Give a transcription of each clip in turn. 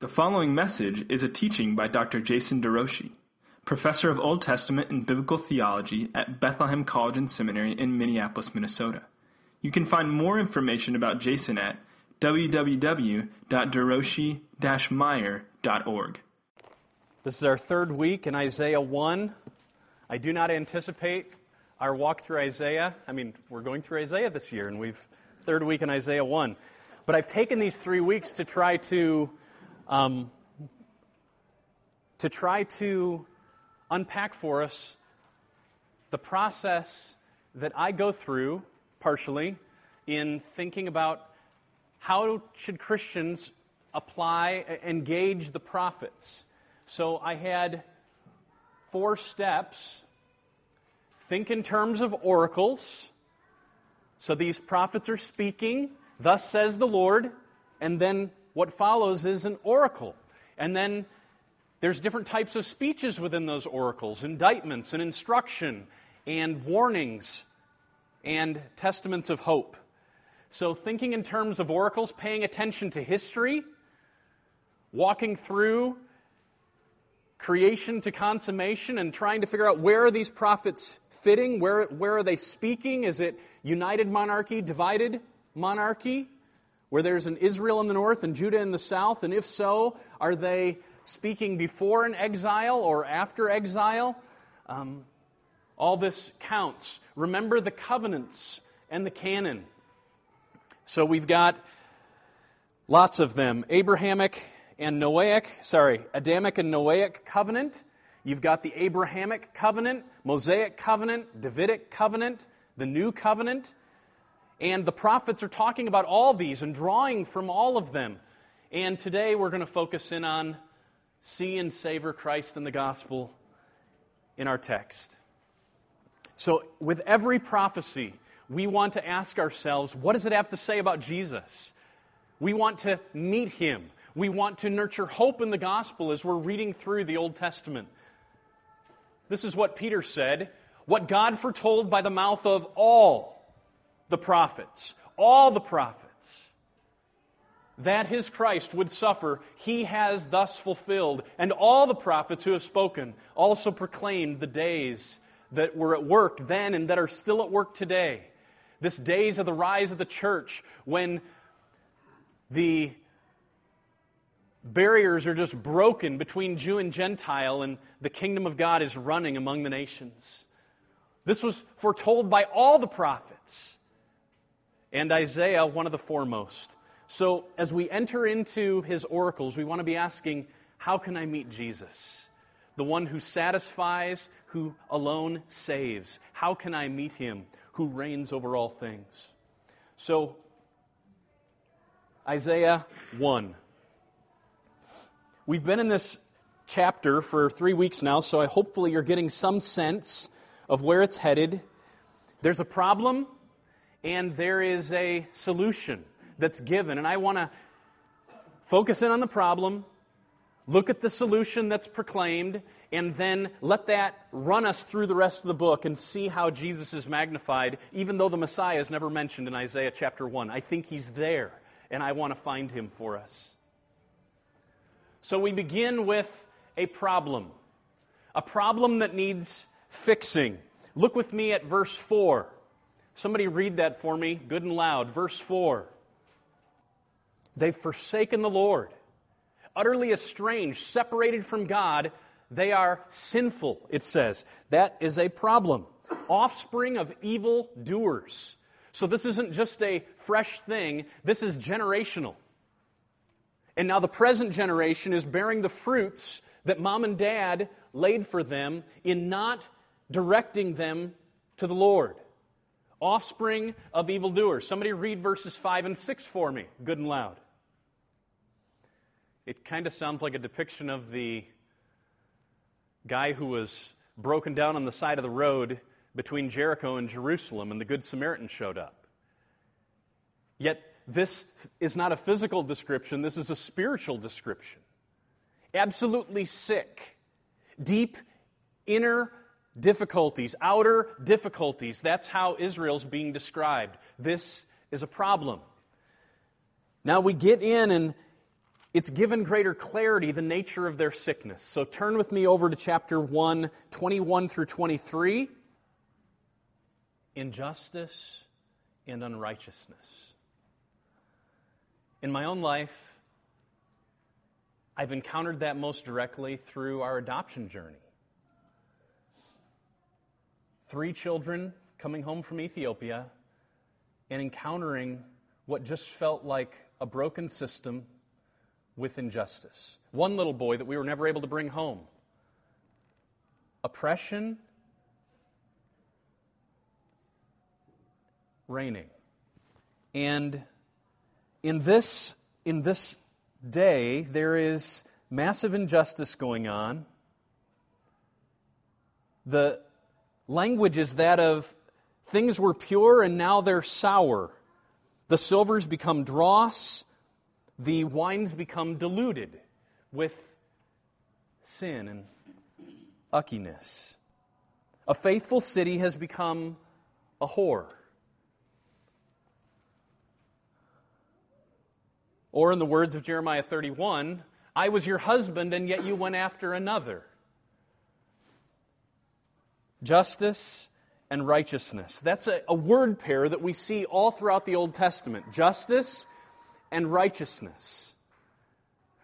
The following message is a teaching by Dr. Jason DeRouchie, professor of Old Testament and Biblical Theology at Bethlehem College and Seminary in Minneapolis, Minnesota. You can find more information about Jason at www.deroshi-meyer.org. This is our third week in Isaiah 1. I do not anticipate our walk through Isaiah. I mean, we're going through Isaiah this year, and we've third week in Isaiah 1. But I've taken these three weeks to try to um, to try to unpack for us the process that I go through, partially, in thinking about how should Christians apply, engage the prophets. So I had four steps. Think in terms of oracles. So these prophets are speaking, thus says the Lord, and then what follows is an oracle. And then there's different types of speeches within those oracles indictments and instruction and warnings and testaments of hope. So, thinking in terms of oracles, paying attention to history, walking through creation to consummation, and trying to figure out where are these prophets fitting? Where, where are they speaking? Is it united monarchy, divided monarchy? Where there's an Israel in the north and Judah in the south? And if so, are they speaking before an exile or after exile? Um, all this counts. Remember the covenants and the canon. So we've got lots of them Abrahamic and Noahic, sorry, Adamic and Noahic covenant. You've got the Abrahamic covenant, Mosaic covenant, Davidic covenant, the new covenant. And the prophets are talking about all these and drawing from all of them. And today we're going to focus in on see and savor Christ in the gospel in our text. So, with every prophecy, we want to ask ourselves what does it have to say about Jesus? We want to meet him. We want to nurture hope in the gospel as we're reading through the Old Testament. This is what Peter said what God foretold by the mouth of all the prophets, all the prophets, that his Christ would suffer, he has thus fulfilled. And all the prophets who have spoken also proclaimed the days that were at work then and that are still at work today. This days of the rise of the church when the barriers are just broken between Jew and Gentile and the kingdom of God is running among the nations. This was foretold by all the prophets and Isaiah, one of the foremost. So, as we enter into his oracles, we want to be asking, How can I meet Jesus? The one who satisfies, who alone saves. How can I meet him who reigns over all things? So, Isaiah 1. We've been in this chapter for three weeks now, so I hopefully you're getting some sense of where it's headed. There's a problem and there is a solution that's given. And I want to focus in on the problem, look at the solution that's proclaimed, and then let that run us through the rest of the book and see how Jesus is magnified, even though the Messiah is never mentioned in Isaiah chapter 1. I think he's there, and I want to find him for us. So we begin with a problem, a problem that needs fixing. Look with me at verse 4. Somebody read that for me, good and loud. Verse 4. They've forsaken the Lord, utterly estranged, separated from God. They are sinful, it says. That is a problem. Offspring of evil doers. So this isn't just a fresh thing, this is generational. And now the present generation is bearing the fruits that mom and dad laid for them in not directing them to the Lord offspring of evildoers. Somebody read verses 5 and 6 for me, good and loud. It kind of sounds like a depiction of the guy who was broken down on the side of the road between Jericho and Jerusalem, and the Good Samaritan showed up. Yet, this is not a physical description, this is a spiritual description. Absolutely sick, deep inner difficulties, outer difficulties. That's how Israel's being described. This is a problem. Now we get in, and it's given greater clarity the nature of their sickness. So turn with me over to chapter 1, 21 through 23. Injustice and unrighteousness. In my own life, I've encountered that most directly through our adoption journey. Three children coming home from Ethiopia and encountering what just felt like a broken system with injustice. One little boy that we were never able to bring home. Oppression reigning. And in this, in this day, there is massive injustice going on. The language is that of things were pure and now they're sour. The silvers become dross, the wines become diluted with sin and uckiness. A faithful city has become a whore. Or, in the words of Jeremiah 31, I was your husband, and yet you went after another. Justice and righteousness. That's a, a, word pair that we see all throughout the Old Testament justice and righteousness.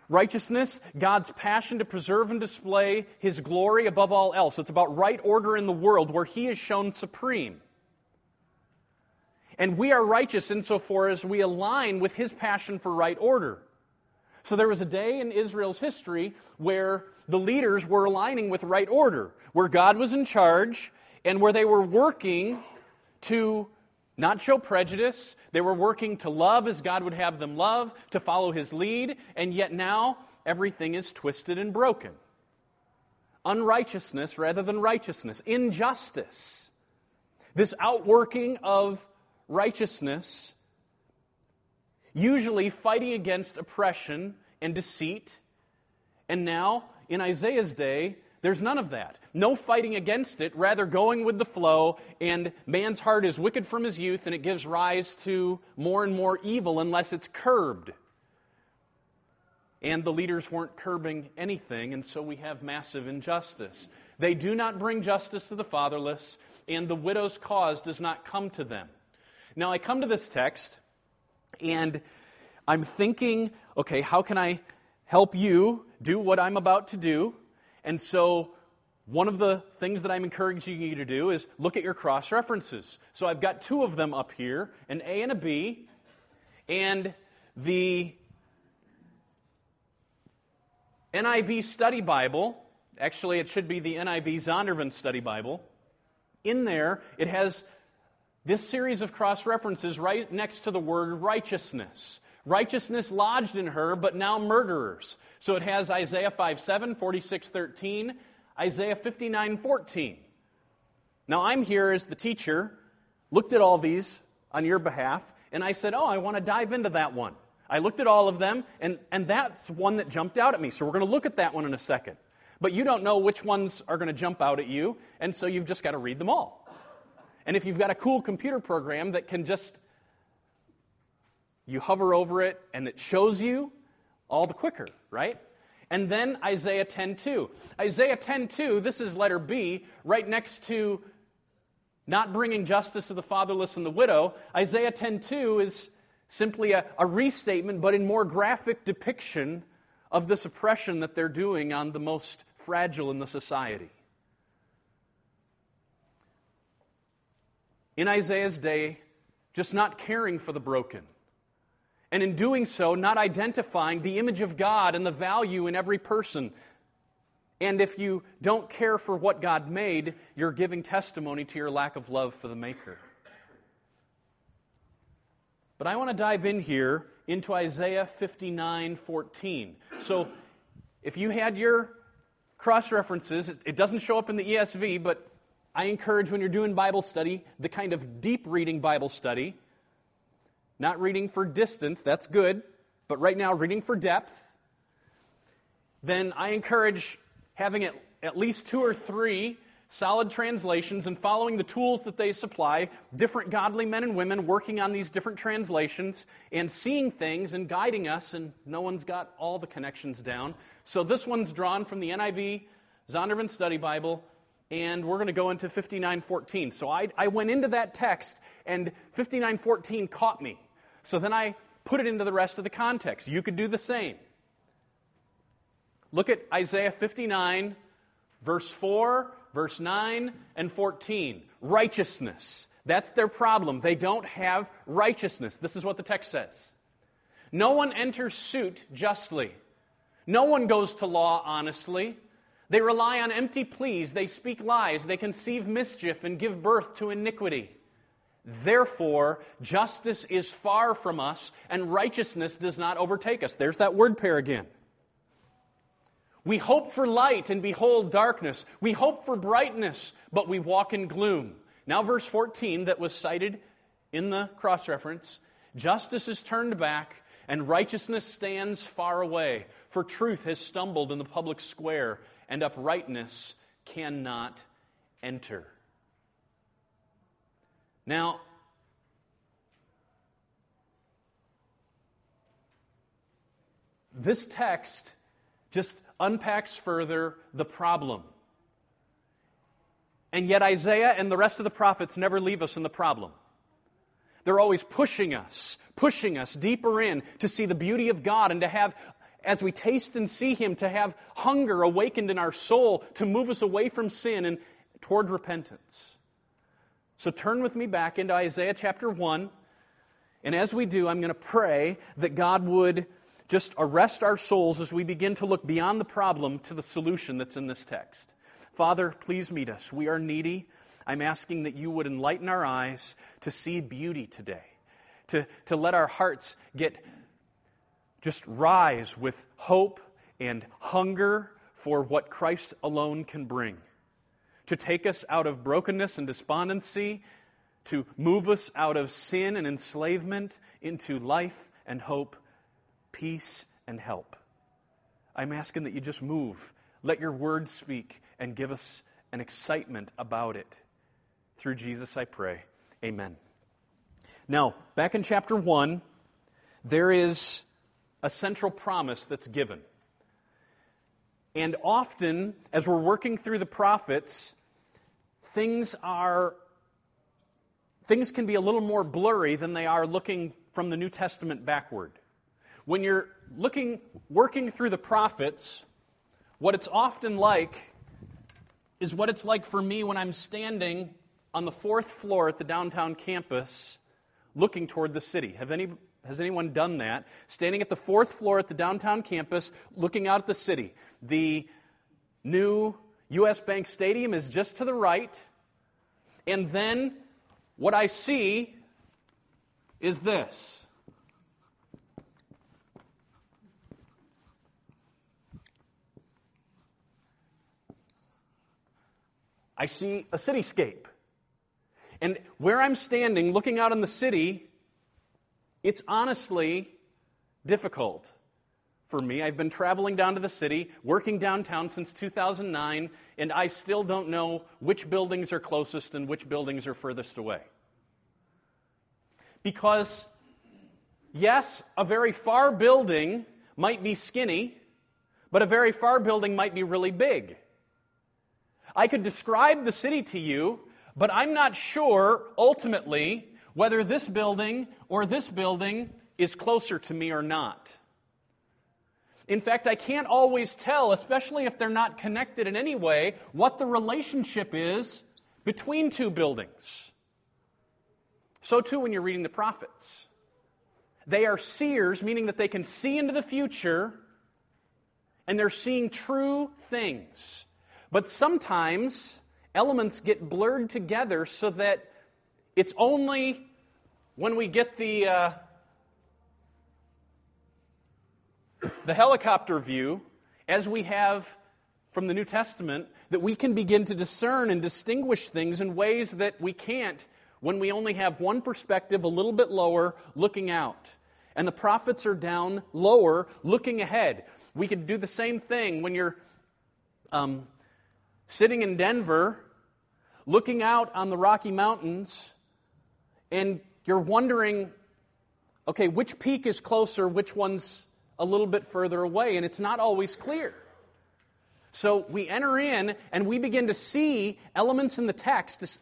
Righteousness, God's passion to preserve and display His glory above all else. It's about right order in the world where He is shown supreme. And we are righteous insofar as we align with his passion for right order. So there was a day in Israel's history where the leaders were aligning with right order, where God was in charge, and where they were working to not show prejudice. They were working to love as God would have them love, to follow his lead, and yet now everything is twisted and broken. Unrighteousness rather than righteousness, injustice. This outworking of righteousness, usually fighting against oppression and deceit. And now, in Isaiah's day, there's none of that. No fighting against it, rather going with the flow, and man's heart is wicked from his youth, and it gives rise to more and more evil unless it's curbed. And the leaders weren't curbing anything, and so we have massive injustice. They do not bring justice to the fatherless, and the widow's cause does not come to them. Now, I come to this text and I'm thinking, okay, how can I help you do what I'm about to do? And so, one of the things that I'm encouraging you to do is look at your cross references. So, I've got two of them up here an A and a B, and the NIV Study Bible. Actually, it should be the NIV Zondervan Study Bible. In there, it has this series of cross references right next to the word righteousness. Righteousness lodged in her, but now murderers. So it has Isaiah 5 7, 46 13, Isaiah 59 14. Now I'm here as the teacher, looked at all these on your behalf, and I said, Oh, I want to dive into that one. I looked at all of them, and, and that's one that jumped out at me. So we're going to look at that one in a second. But you don't know which ones are going to jump out at you, and so you've just got to read them all. And if you've got a cool computer program that can just, you hover over it and it shows you, all the quicker, right? And then Isaiah 10:2. Isaiah 10:2, this is letter B, right next to not bringing justice to the fatherless and the widow. Isaiah 10:2 is simply a, a restatement, but in more graphic depiction of this oppression that they're doing on the most fragile in the society. In Isaiah's day just not caring for the broken. And in doing so, not identifying the image of God and the value in every person. And if you don't care for what God made, you're giving testimony to your lack of love for the Maker. But I want to dive in here into Isaiah 59 14. So if you had your cross references, it doesn't show up in the ESV, but I encourage when you're doing Bible study, the kind of deep reading Bible study, not reading for distance, that's good, but right now reading for depth, then I encourage having at, at least two or three solid translations and following the tools that they supply, different godly men and women working on these different translations and seeing things and guiding us, and no one's got all the connections down. So this one's drawn from the NIV Zondervan Study Bible, and we're going to go into 5914. So I, I went into that text, and 5914 caught me. So then I put it into the rest of the context. You could do the same. Look at Isaiah 59, verse 4, verse 9, and 14. Righteousness. That's their problem. They don't have righteousness. This is what the text says. No one enters suit justly. No one goes to law honestly. They rely on empty pleas. They speak lies. They conceive mischief and give birth to iniquity. Therefore, justice is far from us, and righteousness does not overtake us. There's that word pair again. We hope for light and behold darkness. We hope for brightness, but we walk in gloom. Now, verse 14 that was cited in the cross reference justice is turned back, and righteousness stands far away. For truth has stumbled in the public square, and uprightness cannot enter. Now, this text just unpacks further the problem. And yet, Isaiah and the rest of the prophets never leave us in the problem. They're always pushing us, pushing us deeper in to see the beauty of God and to have, as we taste and see Him, to have hunger awakened in our soul to move us away from sin and toward repentance. So turn with me back into Isaiah chapter 1. And as we do, I'm going to pray that God would just arrest our souls as we begin to look beyond the problem to the solution that's in this text. Father, please meet us. We are needy. I'm asking that you would enlighten our eyes to see beauty today, to, to let our hearts get just rise with hope and hunger for what Christ alone can bring, to take us out of brokenness and despondency, to move us out of sin and enslavement into life and hope peace, and help. I'm asking that you just move. Let your word speak and give us an excitement about it. Through Jesus, I pray. Amen. Now, back in chapter 1, there is a central promise that's given. And often, as we're working through the prophets, things are things can be a little more blurry than they are looking from the New Testament backward. When you're looking, working through the prophets, what it's often like is what it's like for me when I'm standing on the fourth floor at the downtown campus looking toward the city. Have any, has anyone done that? Standing at the fourth floor at the downtown campus looking out at the city. The new U.S. Bank Stadium is just to the right. And then what I see is this. I see a cityscape. And where I'm standing, looking out on the city, it's honestly difficult for me. I've been traveling down to the city, working downtown since 2009, and I still don't know which buildings are closest and which buildings are furthest away. Because, yes, a very far building might be skinny, but a very far building might be really big. I could describe the city to you, but I'm not sure ultimately whether this building or this building is closer to me or not. In fact, I can't always tell, especially if they're not connected in any way, what the relationship is between two buildings. So, too, when you're reading the prophets. They are seers, meaning that they can see into the future, and they're seeing true things. But sometimes elements get blurred together so that it's only when we get the, uh, the helicopter view, as we have from the New Testament, that we can begin to discern and distinguish things in ways that we can't when we only have one perspective a little bit lower looking out. And the prophets are down lower looking ahead. We could do the same thing when you're um, sitting in Denver looking out on the Rocky Mountains and you're wondering okay, which peak is closer, which one's a little bit further away, and it's not always clear. So we enter in and we begin to see elements in the text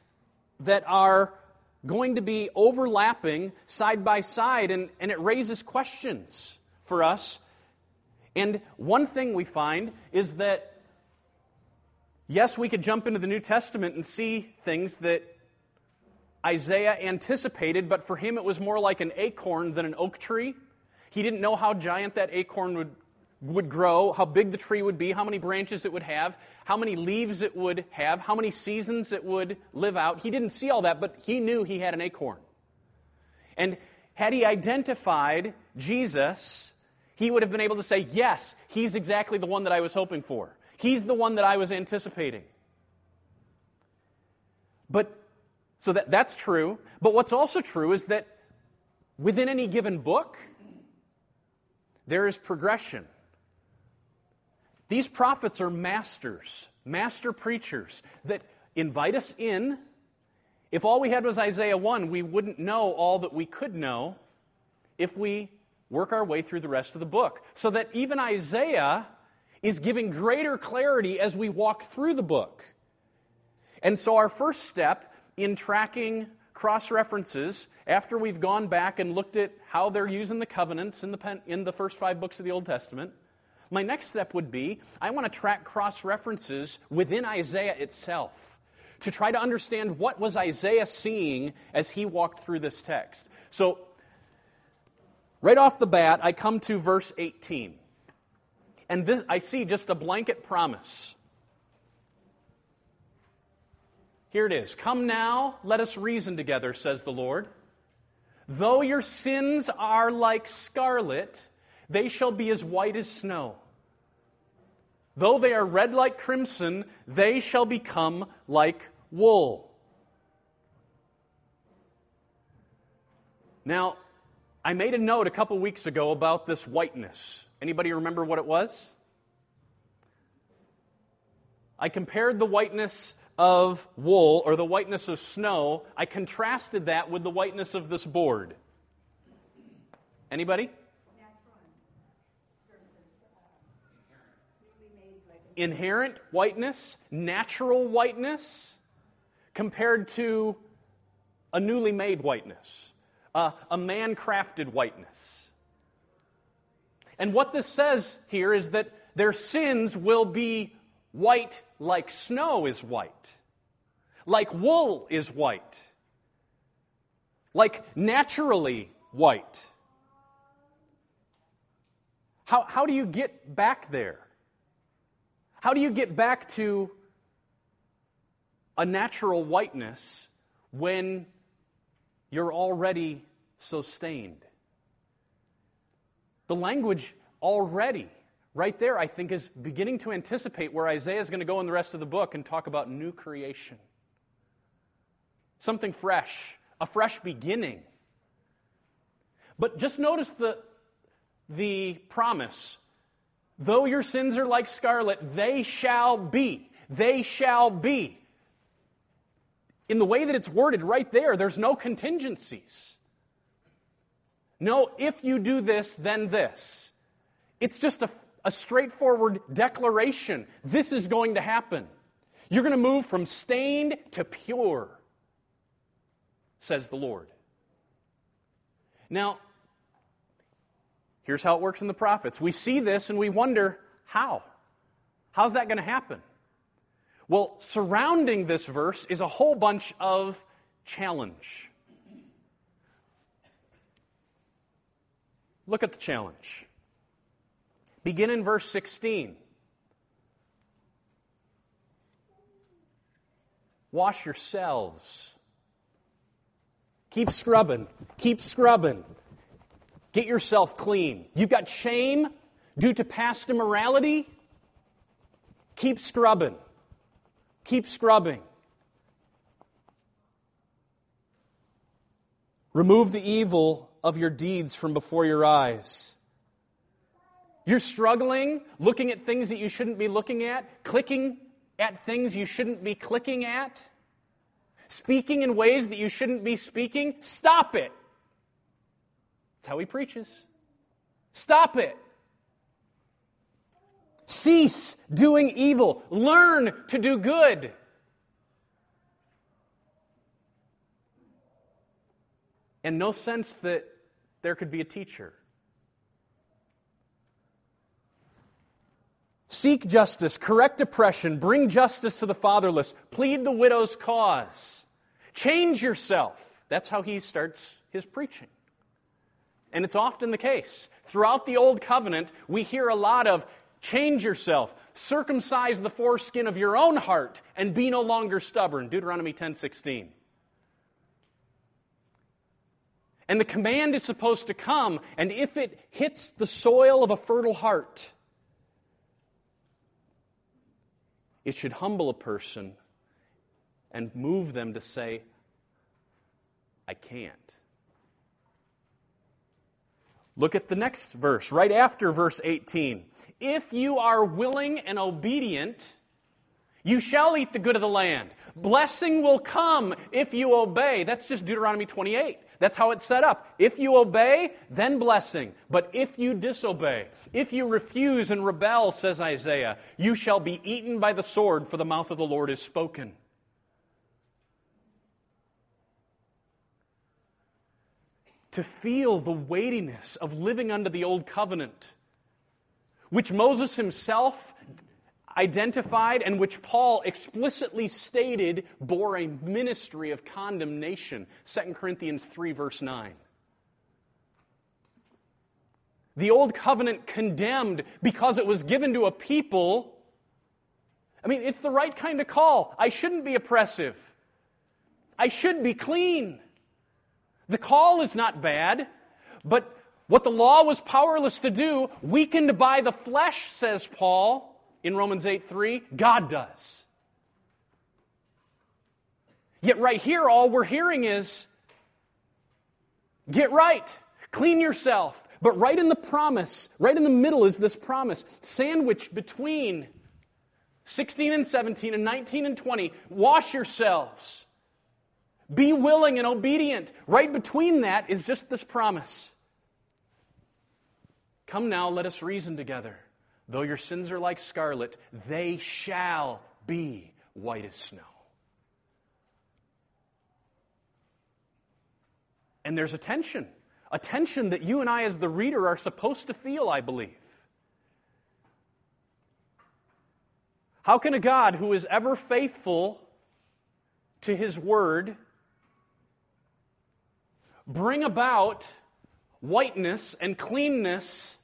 that are going to be overlapping side by side, and, and it raises questions for us. And one thing we find is that, yes, we could jump into the New Testament and see things that Isaiah anticipated, but for him it was more like an acorn than an oak tree. He didn't know how giant that acorn would, would grow, how big the tree would be, how many branches it would have, how many leaves it would have, how many seasons it would live out. He didn't see all that, but he knew he had an acorn. And had he identified Jesus, he would have been able to say, Yes, he's exactly the one that I was hoping for. He's the one that I was anticipating. But so that, that's true. But what's also true is that within any given book, there is progression. These prophets are masters, master preachers that invite us in. If all we had was Isaiah 1, we wouldn't know all that we could know if we work our way through the rest of the book. So that even Isaiah is giving greater clarity as we walk through the book. And so, our first step in tracking cross references after we've gone back and looked at how they're using the covenants in the, pen, in the first five books of the Old Testament, my next step would be I want to track cross references within Isaiah itself to try to understand what was Isaiah seeing as he walked through this text. So, right off the bat, I come to verse 18. And this, I see just a blanket promise Here it is Come now, let us reason together, says the Lord. Though your sins are like scarlet, they shall be as white as snow. Though they are red like crimson, they shall become like wool. Now, I made a note a couple weeks ago about this whiteness. Anybody remember what it was? I compared the whiteness of wool or the whiteness of snow, I contrasted that with the whiteness of this board. Anybody? Inherent whiteness, natural whiteness, compared to a newly made whiteness, uh, a man crafted whiteness. And what this says here is that their sins will be white like snow is white, like wool is white, like naturally white. How, how do you get back there? How do you get back to a natural whiteness when you're already so stained? The language already right there, I think, is beginning to anticipate where Isaiah is going to go in the rest of the book and talk about new creation. Something fresh, a fresh beginning. But just notice the, the promise though your sins are like scarlet, they shall be. They shall be. In the way that it's worded right there, there's no contingencies. No, if you do this, then this. It's just a a straightforward declaration this is going to happen. You're going to move from stained to pure, says the Lord. Now, here's how it works in the prophets. We see this and we wonder how? How's that going to happen? Well, surrounding this verse is a whole bunch of challenge. Look at the challenge. Begin in verse 16. Wash yourselves. Keep scrubbing. Keep scrubbing. Get yourself clean. You've got shame due to past immorality. Keep scrubbing. Keep scrubbing. Remove the evil of your deeds from before your eyes. You're struggling, looking at things that you shouldn't be looking at, clicking at things you shouldn't be clicking at. speaking in ways that you shouldn't be speaking, stop it. That's how he preaches. Stop it. Cease doing evil. Learn to do good. And no sense that there could be a teacher. Seek justice, correct oppression, bring justice to the fatherless, plead the widow's cause. Change yourself. That's how he starts his preaching. And it's often the case. Throughout the Old Covenant, we hear a lot of change yourself, circumcise the foreskin of your own heart, and be no longer stubborn. Deuteronomy 10 16. And the command is supposed to come, and if it hits the soil of a fertile heart, It should humble a person and move them to say, I can't. Look at the next verse, right after verse 18. If you are willing and obedient, you shall eat the good of the land. Blessing will come if you obey. That's just Deuteronomy 28. That's how it's set up. If you obey, then blessing. But if you disobey, if you refuse and rebel, says Isaiah, you shall be eaten by the sword, for the mouth of the Lord is spoken. To feel the weightiness of living under the old covenant, which Moses himself identified and which Paul explicitly stated bore a ministry of condemnation. 2 Corinthians 3, verse 9. The old covenant condemned because it was given to a people. I mean, it's the right kind of call. I shouldn't be oppressive. I should be clean. The call is not bad, but what the law was powerless to do, weakened by the flesh, says Paul, in Romans 8 3? God does. Yet, right here, all we're hearing is get right, clean yourself. But right in the promise, right in the middle is this promise, sandwiched between 16 and 17 and 19 and 20. Wash yourselves. Be willing and obedient. Right between that is just this promise. Come now, let us reason together. Though your sins are like scarlet, they shall be white as snow. And there's a tension, a tension that you and I, as the reader, are supposed to feel, I believe. How can a God who is ever faithful to his word bring about whiteness and cleanness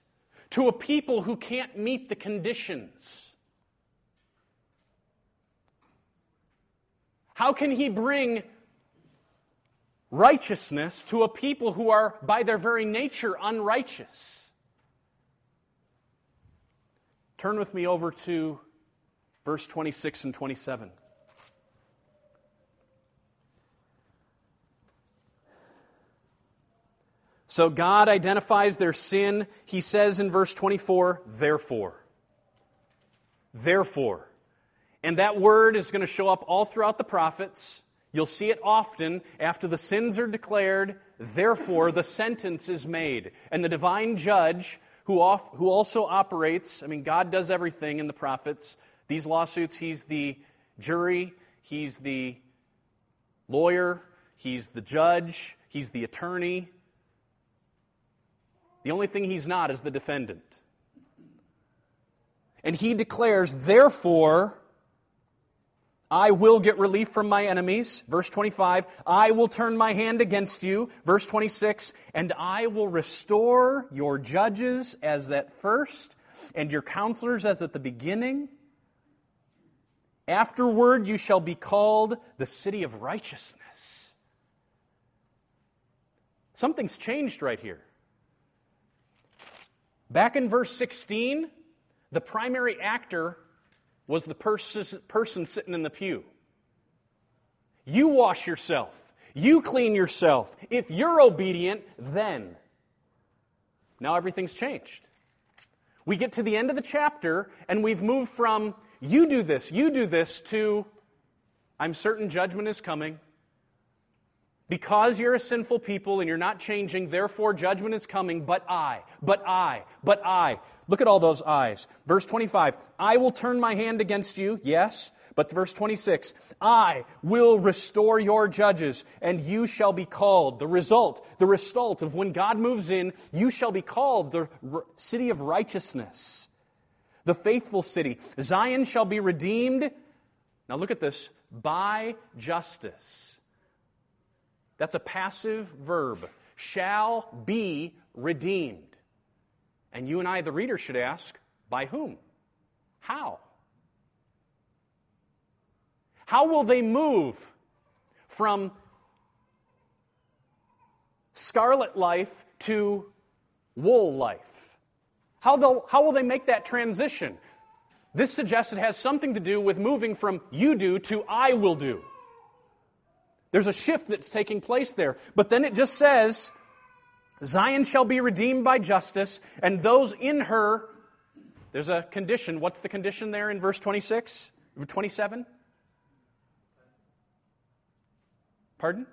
to a people who can't meet the conditions? How can he bring righteousness to a people who are, by their very nature, unrighteous? Turn with me over to verse 26 and 27. So God identifies their sin. He says in verse 24, therefore. Therefore. And that word is going to show up all throughout the prophets. You'll see it often after the sins are declared, therefore the sentence is made. And the divine judge, who, off, who also operates, I mean, God does everything in the prophets. These lawsuits, he's the jury, he's the lawyer, he's the judge, he's the attorney, the only thing he's not is the defendant. And he declares, therefore, I will get relief from my enemies. Verse 25, I will turn my hand against you. Verse 26, and I will restore your judges as at first, and your counselors as at the beginning. Afterward, you shall be called the city of righteousness. Something's changed right here. Back in verse 16, the primary actor was the pers- person sitting in the pew. You wash yourself. You clean yourself. If you're obedient, then. Now everything's changed. We get to the end of the chapter, and we've moved from you do this, you do this, to I'm certain judgment is coming. Because you're a sinful people and you're not changing, therefore judgment is coming, but I, but I, but I. Look at all those eyes. Verse 25 I will turn my hand against you, yes. But verse 26 I will restore your judges, and you shall be called. The result, the result of when God moves in, you shall be called the city of righteousness, the faithful city. Zion shall be redeemed. Now look at this by justice. That's a passive verb. Shall be redeemed. And you and I, the reader, should ask, by whom? How? How will they move from scarlet life to wool life? How, how will they make that transition? This suggests it has something to do with moving from you do to I will do. There's a shift that's taking place there. But then it just says, Zion shall be redeemed by justice, and those in her, there's a condition. What's the condition there in verse 26? 27? Pardon?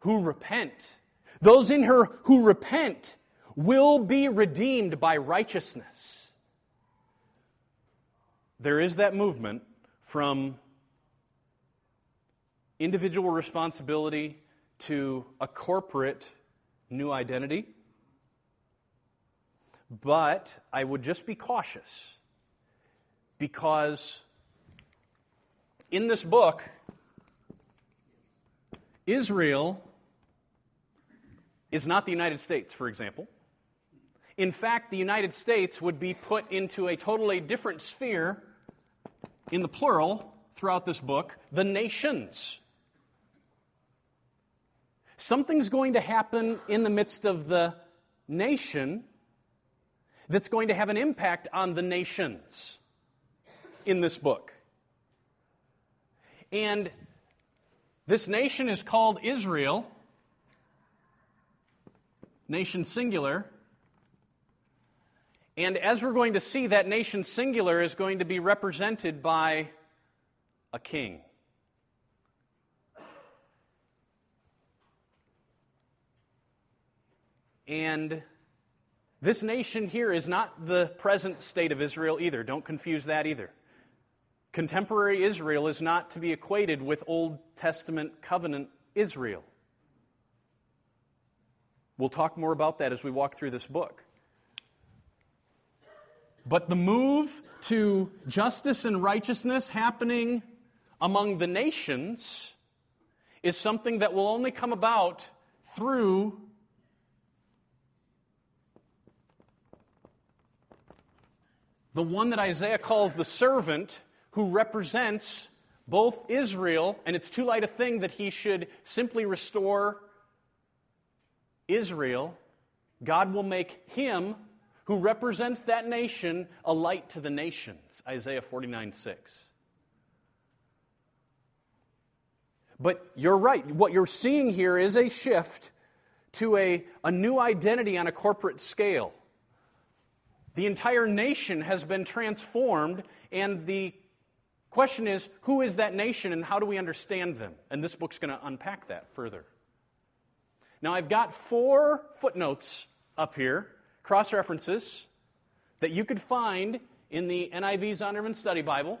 Who repent. Those in her who repent will be redeemed by righteousness. There is that movement from individual responsibility to a corporate new identity. But I would just be cautious because in this book, Israel is not the United States, for example. In fact, the United States would be put into a totally different sphere in the plural throughout this book the nations. Something's going to happen in the midst of the nation that's going to have an impact on the nations in this book. And this nation is called Israel, nation singular. And as we're going to see, that nation singular is going to be represented by a king. And this nation here is not the present state of Israel either. Don't confuse that either. Contemporary Israel is not to be equated with Old Testament covenant Israel. We'll talk more about that as we walk through this book. But the move to justice and righteousness happening among the nations is something that will only come about through the one that Isaiah calls the servant, who represents both Israel, and it's too light a thing that he should simply restore Israel. God will make him, who represents that nation, a light to the nations. Isaiah 49 6. But you're right. What you're seeing here is a shift to a, a new identity on a corporate scale. The entire nation has been transformed, and the question is who is that nation and how do we understand them? And this book's going to unpack that further. Now, I've got four footnotes up here, cross references, that you could find in the NIV Zondervan Study Bible.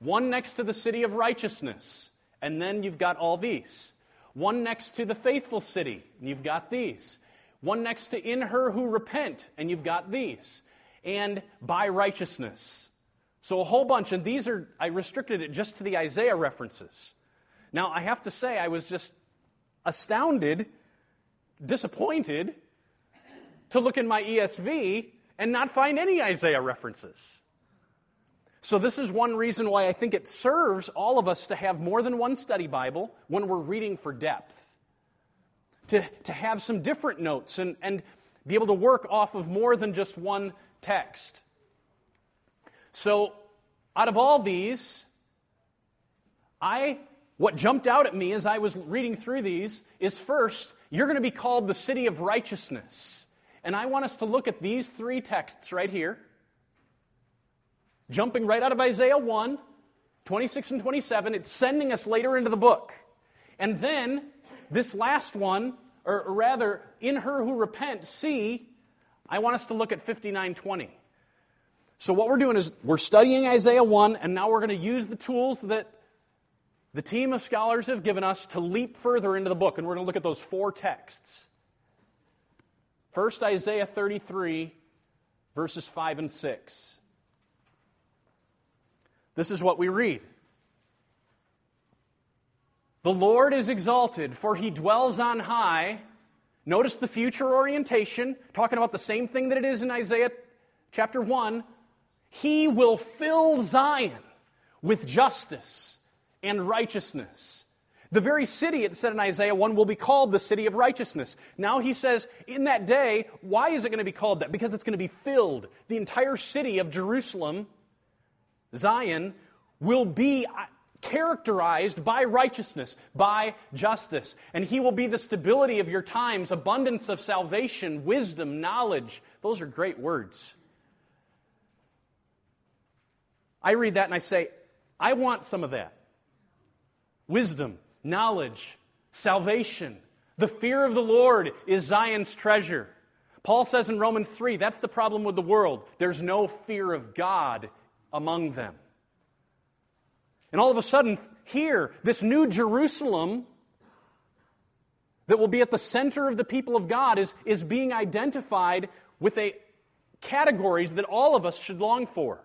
One next to the city of righteousness, and then you've got all these. One next to the faithful city, and you've got these. One next to in her who repent, and you've got these. And by righteousness. So a whole bunch, and these are, I restricted it just to the Isaiah references. Now, I have to say, I was just astounded, disappointed to look in my ESV and not find any Isaiah references. So, this is one reason why I think it serves all of us to have more than one study Bible when we're reading for depth to, to have some different notes and, and be able to work off of more than just one text. So, out of all these, I what jumped out at me as I was reading through these is first, you're going to be called the city of righteousness. And I want us to look at these three texts right here. Jumping right out of Isaiah 1, 26 and 27, it's sending us later into the book. And then this last one, or rather, in her who repent, see, I want us to look at 5920. So, what we're doing is we're studying Isaiah 1, and now we're going to use the tools that the team of scholars have given us to leap further into the book, and we're going to look at those four texts. First, Isaiah 33, verses 5 and 6. This is what we read The Lord is exalted, for he dwells on high. Notice the future orientation, talking about the same thing that it is in Isaiah chapter 1. He will fill Zion with justice and righteousness. The very city, it said in Isaiah 1, will be called the city of righteousness. Now he says, in that day, why is it going to be called that? Because it's going to be filled. The entire city of Jerusalem, Zion, will be characterized by righteousness, by justice. And he will be the stability of your times, abundance of salvation, wisdom, knowledge. Those are great words. I read that and I say, I want some of that. Wisdom, knowledge, salvation. The fear of the Lord is Zion's treasure. Paul says in Romans 3 that's the problem with the world. There's no fear of God among them. And all of a sudden, here, this new Jerusalem that will be at the center of the people of God is, is being identified with a categories that all of us should long for.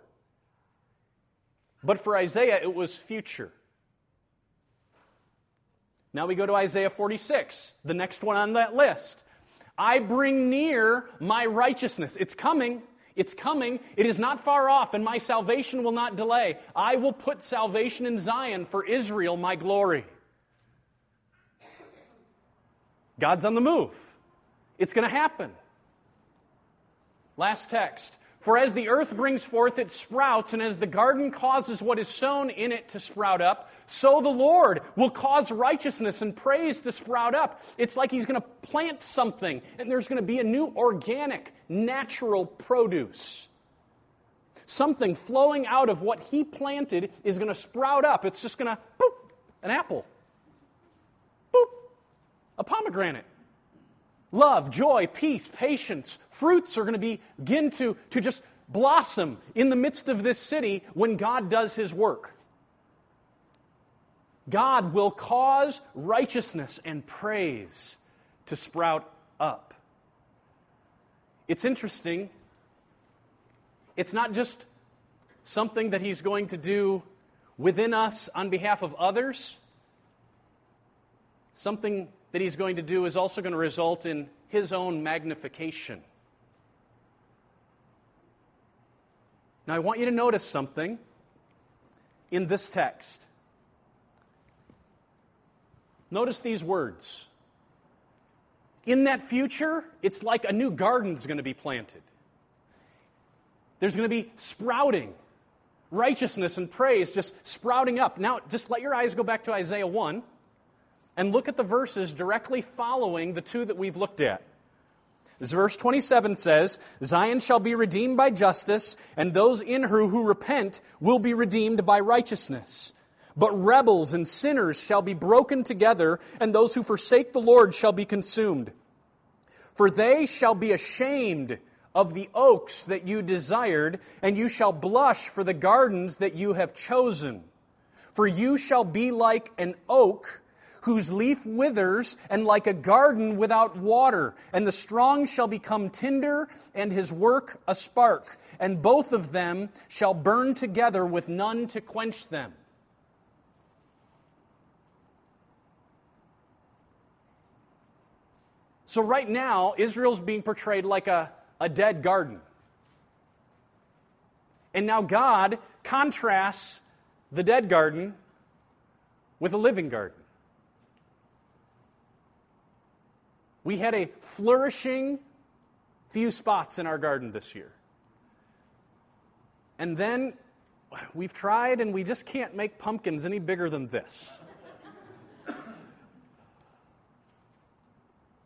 But for Isaiah, it was future. Now we go to Isaiah 46, the next one on that list. I bring near my righteousness. It's coming. It's coming. It is not far off, and my salvation will not delay. I will put salvation in Zion for Israel, my glory. God's on the move. It's going to happen. Last text. For as the earth brings forth its sprouts, and as the garden causes what is sown in it to sprout up, so the Lord will cause righteousness and praise to sprout up. It's like He's going to plant something, and there's going to be a new organic, natural produce. Something flowing out of what He planted is going to sprout up. It's just going to, boop, an apple. Boop, a pomegranate love, joy, peace, patience. Fruits are going to begin to, to just blossom in the midst of this city when God does his work. God will cause righteousness and praise to sprout up. It's interesting. It's not just something that he's going to do within us on behalf of others, something that he's going to do is also going to result in his own magnification. Now, I want you to notice something in this text. Notice these words. In that future, it's like a new garden is going to be planted. There's going to be sprouting, righteousness and praise just sprouting up. Now, just let your eyes go back to Isaiah 1 and look at the verses directly following the two that we've looked at. As verse 27 says, Zion shall be redeemed by justice, and those in her who repent will be redeemed by righteousness. But rebels and sinners shall be broken together, and those who forsake the Lord shall be consumed. For they shall be ashamed of the oaks that you desired, and you shall blush for the gardens that you have chosen. For you shall be like an oak whose leaf withers, and like a garden without water. And the strong shall become tinder, and his work a spark. And both of them shall burn together with none to quench them. So, right now, Israel's being portrayed like a, a dead garden. And now God contrasts the dead garden with a living garden. We had a flourishing few spots in our garden this year. And then we've tried and we just can't make pumpkins any bigger than this.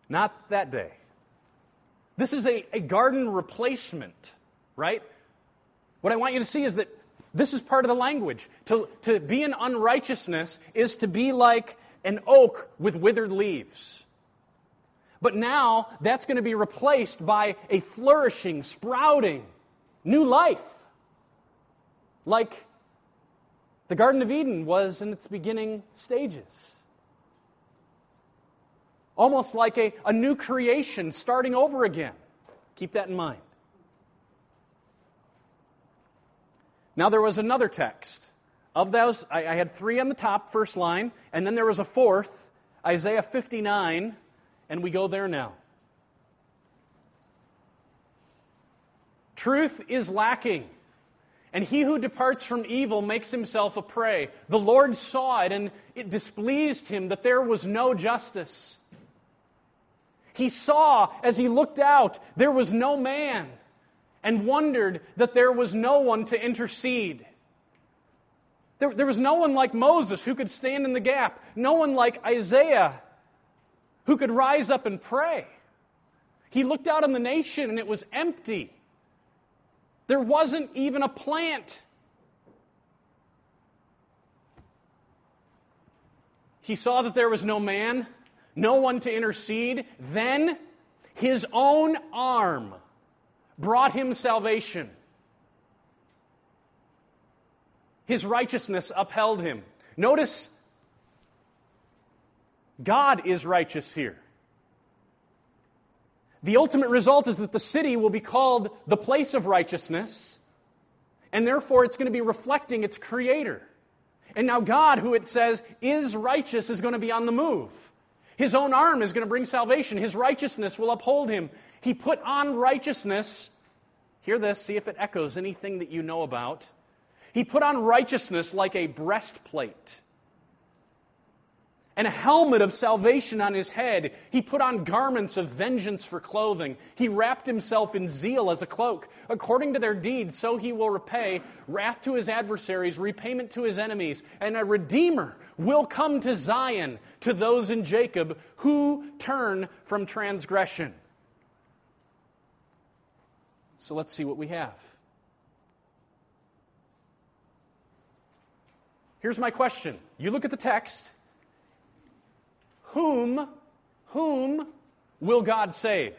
Not that day. This is a, a garden replacement, right? What I want you to see is that this is part of the language. To, to be in unrighteousness is to be like an oak with withered leaves. But now that's going to be replaced by a flourishing, sprouting, new life. Like the Garden of Eden was in its beginning stages. Almost like a, a new creation starting over again. Keep that in mind. Now, there was another text. Of those, I, I had three on the top, first line, and then there was a fourth, Isaiah 59, and we go there now. Truth is lacking, and he who departs from evil makes himself a prey. The Lord saw it, and it displeased him that there was no justice. He saw as he looked out, there was no man, and wondered that there was no one to intercede. There, there was no one like Moses who could stand in the gap, no one like Isaiah who could rise up and pray. He looked out on the nation and it was empty. There wasn't even a plant. He saw that there was no man, no one to intercede. Then his own arm brought him salvation. His righteousness upheld him. Notice God is righteous here. The ultimate result is that the city will be called the place of righteousness, and therefore it's going to be reflecting its creator. And now, God, who it says is righteous, is going to be on the move. His own arm is going to bring salvation. His righteousness will uphold him. He put on righteousness. Hear this, see if it echoes anything that you know about. He put on righteousness like a breastplate and a helmet of salvation on his head. He put on garments of vengeance for clothing. He wrapped himself in zeal as a cloak. According to their deeds, so he will repay wrath to his adversaries, repayment to his enemies, and a redeemer will come to Zion to those in Jacob who turn from transgression. So let's see what we have. Here's my question. You look at the text whom, whom will God save?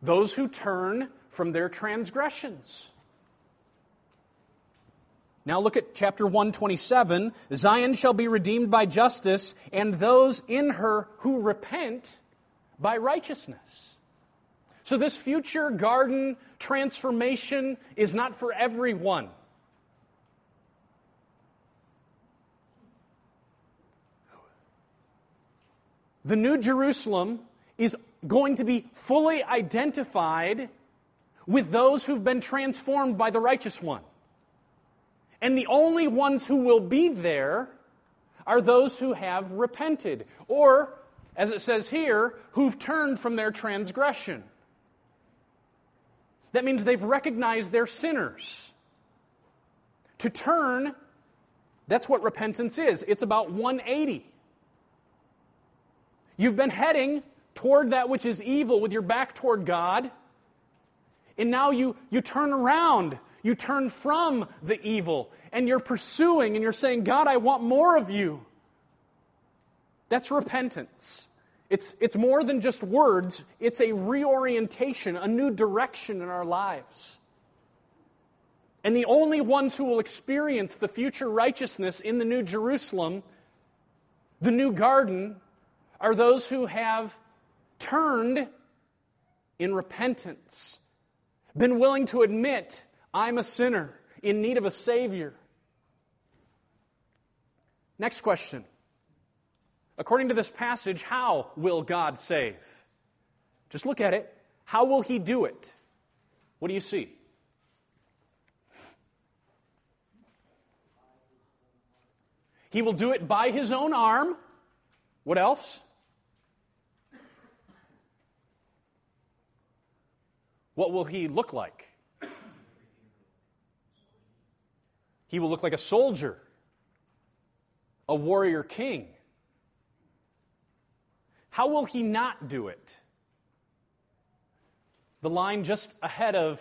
Those who turn from their transgressions. Now look at chapter 127. Zion shall be redeemed by justice, and those in her who repent by righteousness. So, this future garden transformation is not for everyone. The New Jerusalem is going to be fully identified with those who've been transformed by the righteous one. And the only ones who will be there are those who have repented, or, as it says here, who've turned from their transgression. That means they've recognized they're sinners. To turn, that's what repentance is. It's about 180. You've been heading toward that which is evil with your back toward God, and now you, you turn around. You turn from the evil, and you're pursuing, and you're saying, God, I want more of you. That's repentance. It's, it's more than just words, it's a reorientation, a new direction in our lives. And the only ones who will experience the future righteousness in the New Jerusalem, the new garden, are those who have turned in repentance, been willing to admit, I'm a sinner in need of a Savior. Next question. According to this passage, how will God save? Just look at it. How will He do it? What do you see? He will do it by His own arm. What else? What will He look like? He will look like a soldier, a warrior king. How will he not do it? The line just ahead of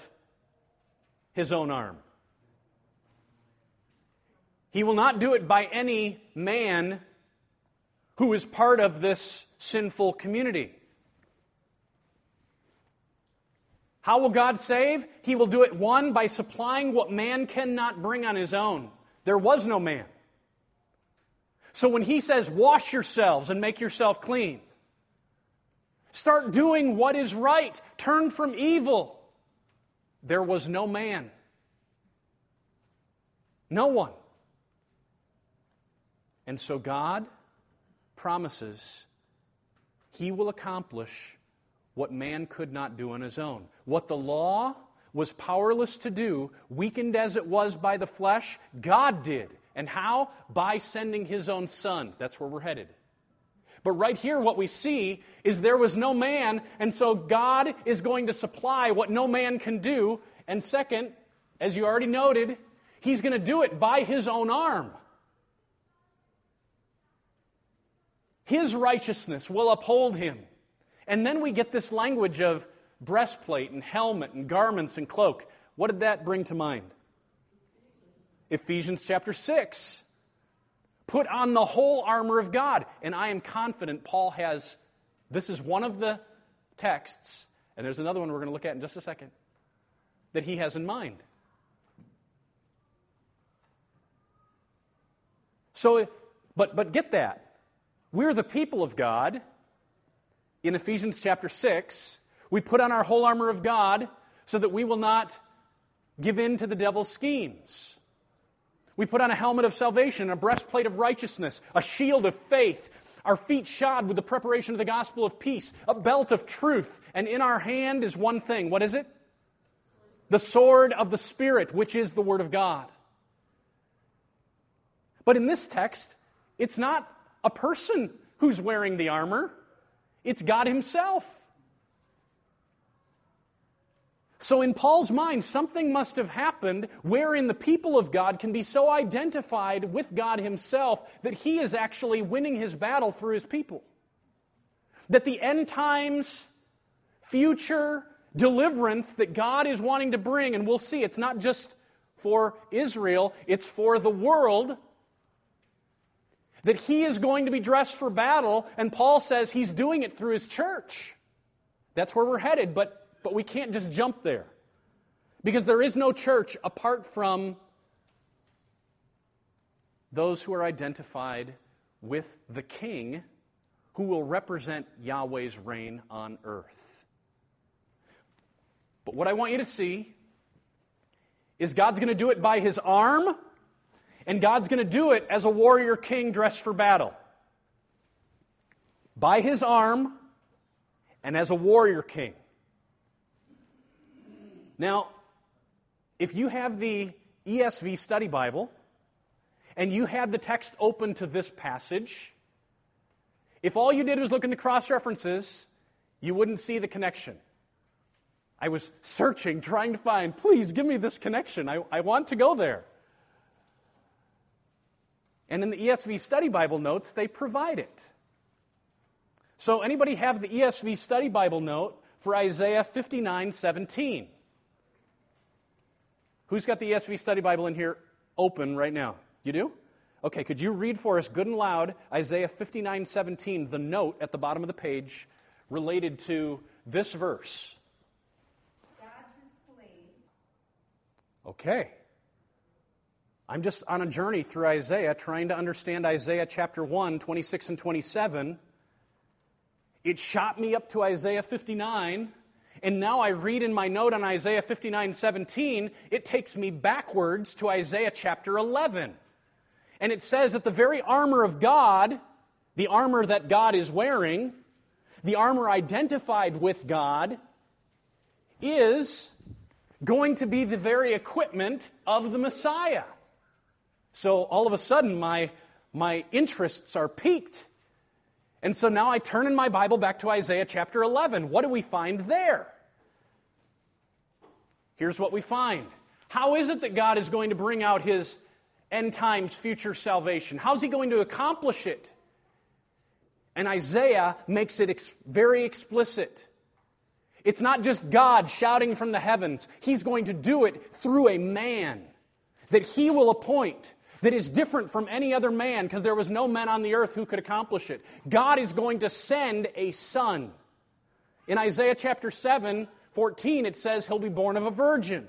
his own arm. He will not do it by any man who is part of this sinful community. How will God save? He will do it, one, by supplying what man cannot bring on his own. There was no man. So when he says, wash yourselves and make yourself clean, start doing what is right, turn from evil. There was no man. No one. And so God promises he will accomplish what man could not do on his own. What the law was powerless to do, weakened as it was by the flesh, God did. And how? By sending his own son. That's where we're headed. But right here, what we see is there was no man, and so God is going to supply what no man can do. And second, as you already noted, he's going to do it by his own arm. His righteousness will uphold him. And then we get this language of breastplate and helmet and garments and cloak. What did that bring to mind? Ephesians chapter 6. Put on the whole armor of God. And I am confident Paul has, this is one of the texts, and there's another one we're going to look at in just a second, that he has in mind. So, but, but get that. We're the people of God. In Ephesians chapter 6, we put on our whole armor of God so that we will not give in to the devil's schemes. We put on a helmet of salvation, a breastplate of righteousness, a shield of faith, our feet shod with the preparation of the gospel of peace, a belt of truth, and in our hand is one thing. What is it? The sword of the Spirit, which is the Word of God. But in this text, it's not a person who's wearing the armor, it's God Himself. So, in Paul's mind, something must have happened wherein the people of God can be so identified with God Himself that He is actually winning His battle through His people. That the end times, future deliverance that God is wanting to bring, and we'll see it's not just for Israel, it's for the world, that he is going to be dressed for battle, and Paul says he's doing it through his church. That's where we're headed, but, but we can't just jump there. Because there is no church apart from those who are identified with the king who will represent Yahweh's reign on earth. But what I want you to see is God's going to do it by his arm and God's going to do it as a warrior king dressed for battle. By his arm and as a warrior king. Now, if you have the ESV study Bible and you had the text open to this passage, if all you did was look into cross references, you wouldn't see the connection. I was searching, trying to find, please give me this connection. I, I want to go there. And in the ESV Study Bible notes, they provide it. So, anybody have the ESV Study Bible note for Isaiah 59 17? Who's got the ESV Study Bible in here open right now? You do? Okay, could you read for us good and loud Isaiah 59 17, the note at the bottom of the page related to this verse? Okay. I'm just on a journey through Isaiah trying to understand Isaiah chapter 1, 26 and 27. It shot me up to Isaiah 59, and now I read in my note on Isaiah 59, 17, it takes me backwards to Isaiah chapter 11. And it says that the very armor of God, the armor that God is wearing, the armor identified with God, is going to be the very equipment of the Messiah. So all of a sudden, my, my interests are piqued. And so now I turn in my Bible back to Isaiah chapter 11. What do we find there? Here's what we find. How is it that God is going to bring out his end times future salvation? How's he going to accomplish it? And Isaiah makes it ex- very explicit. It's not just God shouting from the heavens, He's going to do it through a man that He will appoint that is different from any other man because there was no man on the earth who could accomplish it. God is going to send a son. In Isaiah chapter 7, 14, it says he'll be born of a virgin.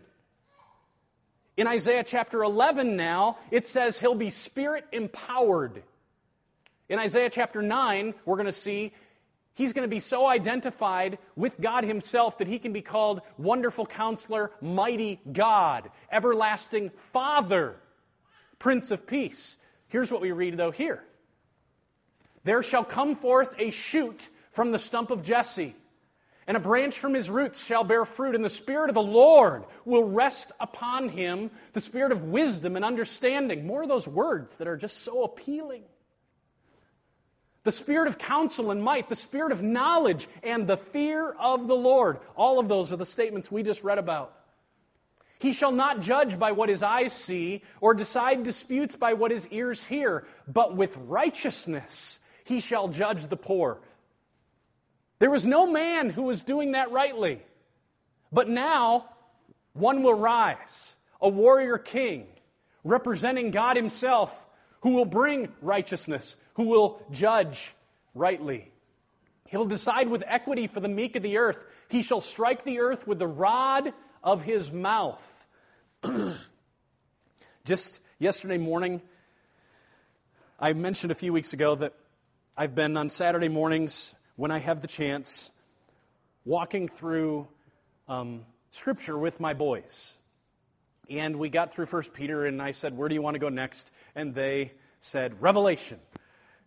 In Isaiah chapter 11 now, it says he'll be spirit empowered. In Isaiah chapter 9, we're going to see he's going to be so identified with God himself that he can be called Wonderful Counselor, Mighty God, Everlasting Father, Prince of Peace. Here's what we read, though, here There shall come forth a shoot from the stump of Jesse and a branch from his roots shall bear fruit, and the Spirit of the Lord will rest upon him the Spirit of wisdom and understanding. More of those words that are just so appealing. The Spirit of counsel and might, the Spirit of knowledge, and the fear of the Lord. All of those are the statements we just read about. He shall not judge by what his eyes see, or decide disputes by what his ears hear, but with righteousness he shall judge the poor there was no man who was doing that rightly. But now, one will rise, a warrior king, representing God Himself, who will bring righteousness, who will judge rightly. He'll decide with equity for the meek of the earth. He shall strike the earth with the rod of his mouth. Just yesterday morning, I mentioned a few weeks ago that I've been on Saturday mornings when I have the chance, walking through um, Scripture with my boys. And we got through First Peter, and I said, Where do you want to go next? And they said, Revelation.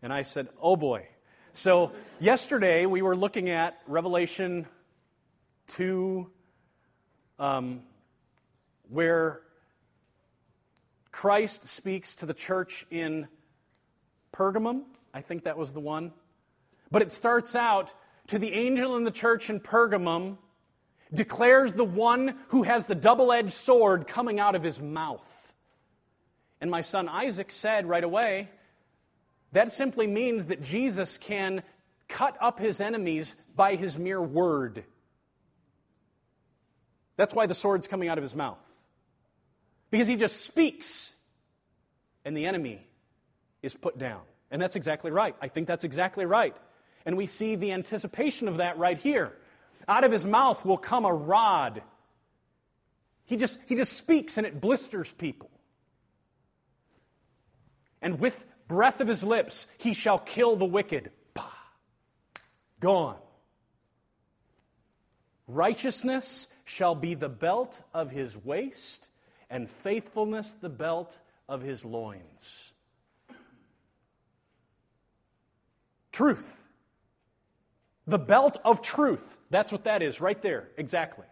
And I said, Oh boy. So yesterday we were looking at Revelation 2, um, where Christ speaks to the church in Pergamum. I think that was the one. But it starts out to the angel in the church in Pergamum declares the one who has the double edged sword coming out of his mouth. And my son Isaac said right away, that simply means that Jesus can cut up his enemies by his mere word. That's why the sword's coming out of his mouth. Because he just speaks, and the enemy is put down. And that's exactly right. I think that's exactly right. And we see the anticipation of that right here. Out of his mouth will come a rod. He just, he just speaks and it blisters people. And with breath of his lips, he shall kill the wicked. Bah. Gone. Righteousness shall be the belt of his waist, and faithfulness the belt of his loins. Truth the belt of truth. That's what that is, right there, exactly.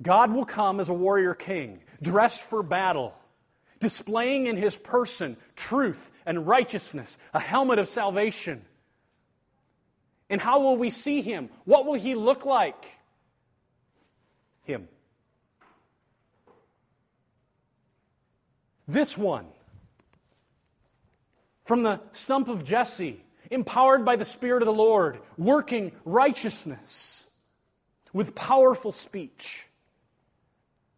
God will come as a warrior king, dressed for battle, displaying in his person truth and righteousness, a helmet of salvation. And how will we see him? What will he look like? Him. This one from the stump of Jesse, empowered by the Spirit of the Lord, working righteousness with powerful speech.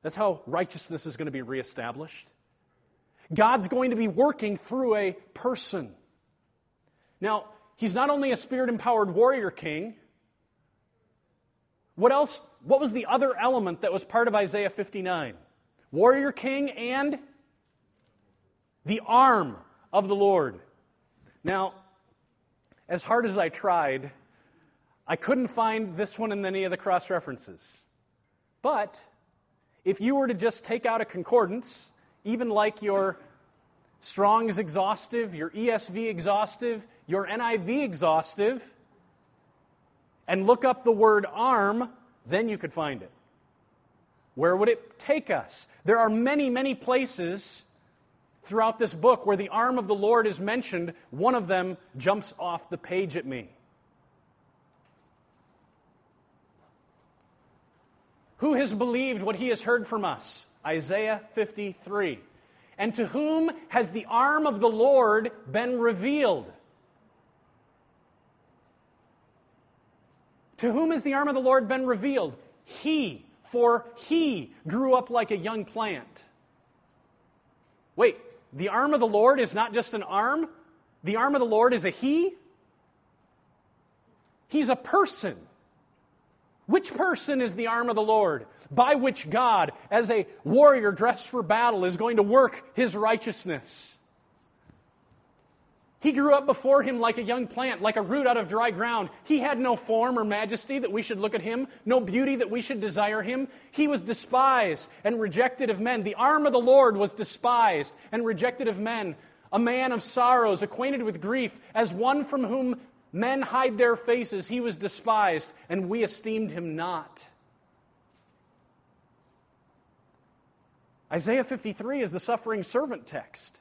That's how righteousness is going to be reestablished. God's going to be working through a person. Now, he's not only a spirit empowered warrior king. What else? What was the other element that was part of Isaiah 59? Warrior king and the arm of the Lord. Now, as hard as I tried, I couldn't find this one in any of the cross references. But if you were to just take out a concordance, even like your Strong's exhaustive, your ESV exhaustive, your NIV exhaustive, and look up the word arm, then you could find it. Where would it take us? There are many, many places throughout this book where the arm of the Lord is mentioned, one of them jumps off the page at me. Who has believed what he has heard from us? Isaiah 53. And to whom has the arm of the Lord been revealed? To whom has the arm of the Lord been revealed? He, for he grew up like a young plant. Wait, the arm of the Lord is not just an arm, the arm of the Lord is a he? He's a person. Which person is the arm of the Lord? By which God, as a warrior dressed for battle, is going to work his righteousness. He grew up before him like a young plant, like a root out of dry ground. He had no form or majesty that we should look at him, no beauty that we should desire him. He was despised and rejected of men. The arm of the Lord was despised and rejected of men, a man of sorrows, acquainted with grief, as one from whom men hide their faces. He was despised, and we esteemed him not. Isaiah 53 is the suffering servant text.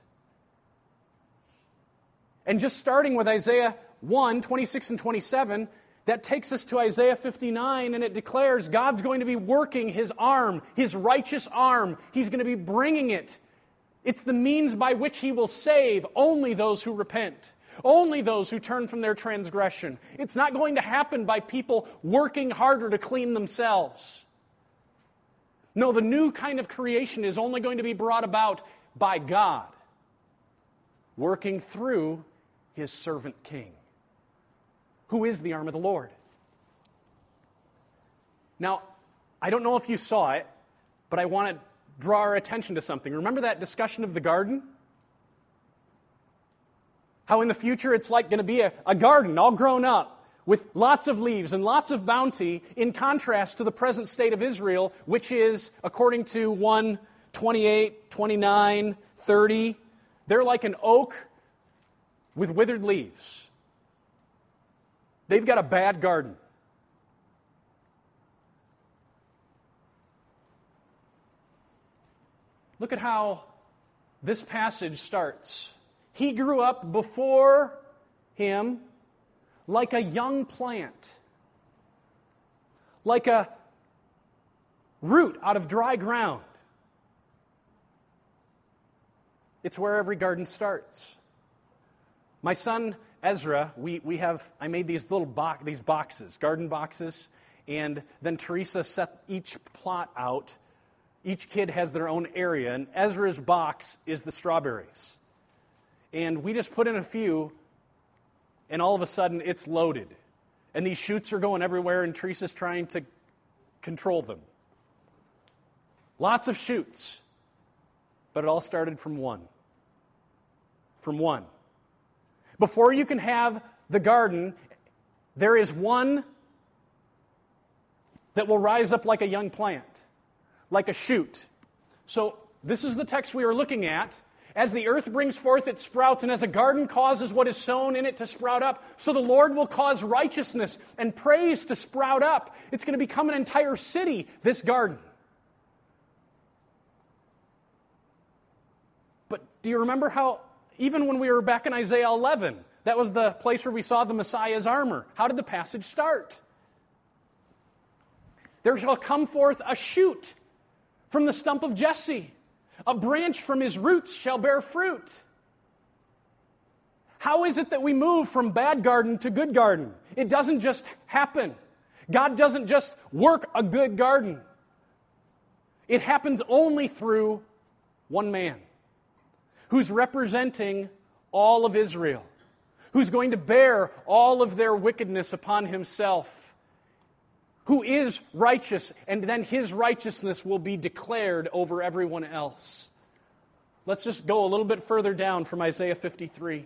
And just starting with Isaiah 1 26 and 27, that takes us to Isaiah 59, and it declares God's going to be working his arm, his righteous arm. He's going to be bringing it. It's the means by which he will save only those who repent, only those who turn from their transgression. It's not going to happen by people working harder to clean themselves. No, the new kind of creation is only going to be brought about by God, working through his servant king. Who is the arm of the Lord? Now, I don't know if you saw it, but I want to draw our attention to something. Remember that discussion of the garden? How in the future it's like going to be a, a garden all grown up with lots of leaves and lots of bounty, in contrast to the present state of Israel, which is, according to 1 28, 29, 30, they're like an oak with withered leaves. They've got a bad garden. Look at how this passage starts. He grew up before him like a young plant, like a root out of dry ground. It's where every garden starts. My son Ezra, we, we have, I made these little box, these boxes, garden boxes, and then Teresa set each plot out. Each kid has their own area, and Ezra's box is the strawberries. And we just put in a few, and all of a sudden it's loaded. And these shoots are going everywhere, and Teresa's trying to control them. Lots of shoots. But it all started from one. From one. Before you can have the garden, there is one that will rise up like a young plant, like a shoot. So, this is the text we are looking at. As the earth brings forth its sprouts, and as a garden causes what is sown in it to sprout up, so the Lord will cause righteousness and praise to sprout up. It's going to become an entire city, this garden. But do you remember how even when we were back in Isaiah 11, that was the place where we saw the Messiah's armor. How did the passage start? There shall come forth a shoot from the stump of Jesse, a branch from his roots shall bear fruit. How is it that we move from bad garden to good garden? It doesn't just happen. God doesn't just work a good garden. It happens only through one man who's representing all of Israel, who's going to bear all of their wickedness upon himself, who is righteous, and then his righteousness will be declared over everyone else. Let's just go a little bit further down from Isaiah 53.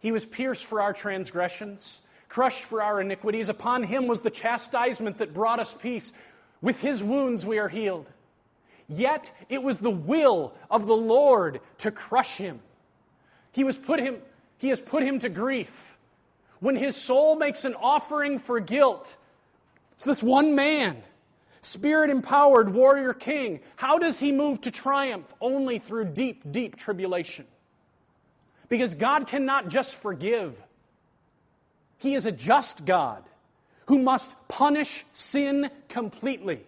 He was pierced for our transgressions, crushed for our iniquities. Upon him was the chastisement that brought us peace. With his wounds we are healed. Yet it was the will of the Lord to crush him. He, was put him, he has put him to grief. When his soul makes an offering for guilt, it's this one man, spirit empowered warrior king. How does he move to triumph? Only through deep, deep tribulation. Because God cannot just forgive, He is a just God who must punish sin completely.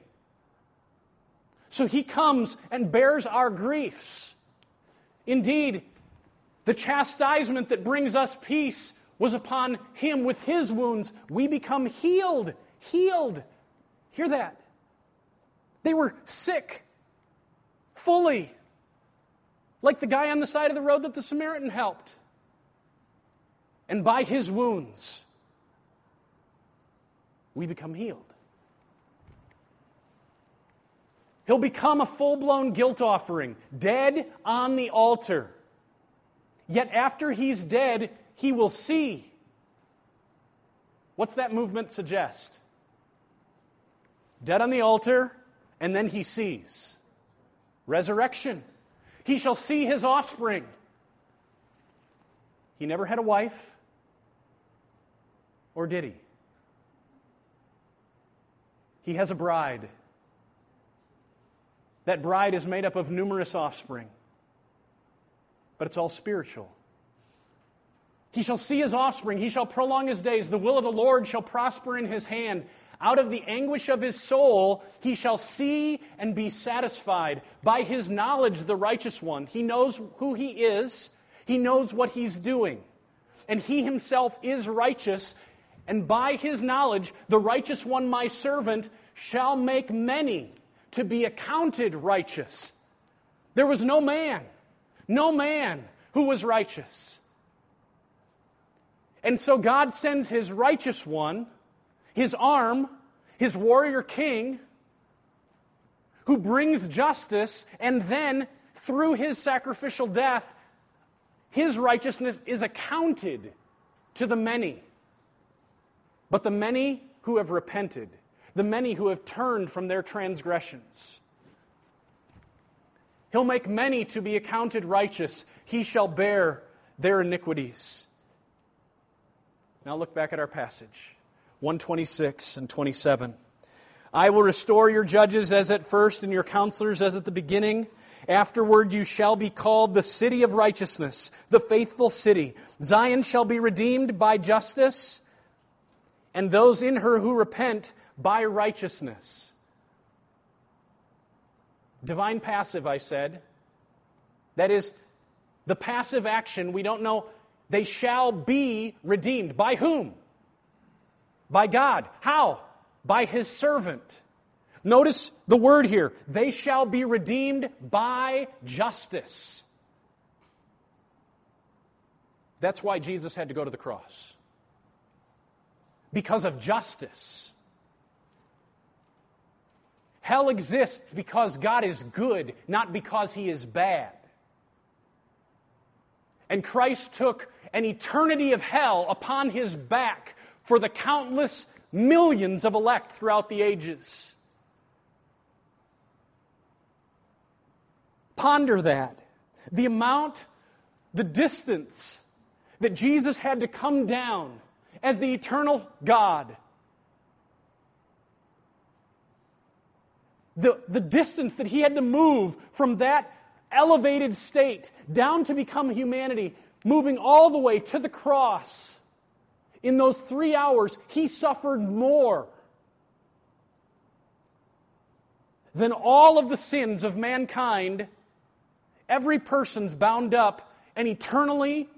So he comes and bears our griefs. Indeed, the chastisement that brings us peace was upon him. With his wounds, we become healed. Healed. Hear that? They were sick, fully, like the guy on the side of the road that the Samaritan helped. And by his wounds, we become healed. He'll become a full blown guilt offering, dead on the altar. Yet after he's dead, he will see. What's that movement suggest? Dead on the altar, and then he sees. Resurrection. He shall see his offspring. He never had a wife, or did he? He has a bride. That bride is made up of numerous offspring, but it's all spiritual. He shall see his offspring, he shall prolong his days. The will of the Lord shall prosper in his hand. Out of the anguish of his soul, he shall see and be satisfied. By his knowledge, the righteous one, he knows who he is, he knows what he's doing. And he himself is righteous. And by his knowledge, the righteous one, my servant, shall make many to be accounted righteous. There was no man, no man who was righteous. And so God sends his righteous one, his arm, his warrior king, who brings justice, and then through his sacrificial death, his righteousness is accounted to the many. But the many who have repented the many who have turned from their transgressions. He'll make many to be accounted righteous. He shall bear their iniquities. Now look back at our passage 126 and 27. I will restore your judges as at first, and your counselors as at the beginning. Afterward, you shall be called the city of righteousness, the faithful city. Zion shall be redeemed by justice, and those in her who repent by righteousness. Divine passive, I said. That is, the passive action, we don't know, they shall be redeemed. By whom? By God. How? By His servant. Notice the word here. They shall be redeemed by justice. That's why Jesus had to go to the cross. Because of justice. Hell exists because God is good, not because he is bad. And Christ took an eternity of hell upon his back for the countless millions of elect throughout the ages. Ponder that. The amount, the distance that Jesus had to come down as the eternal God the, the distance that he had to move from that elevated state down to become humanity, moving all the way to the cross. In those three hours, he suffered more than all of the sins of mankind. Every person's bound up and eternally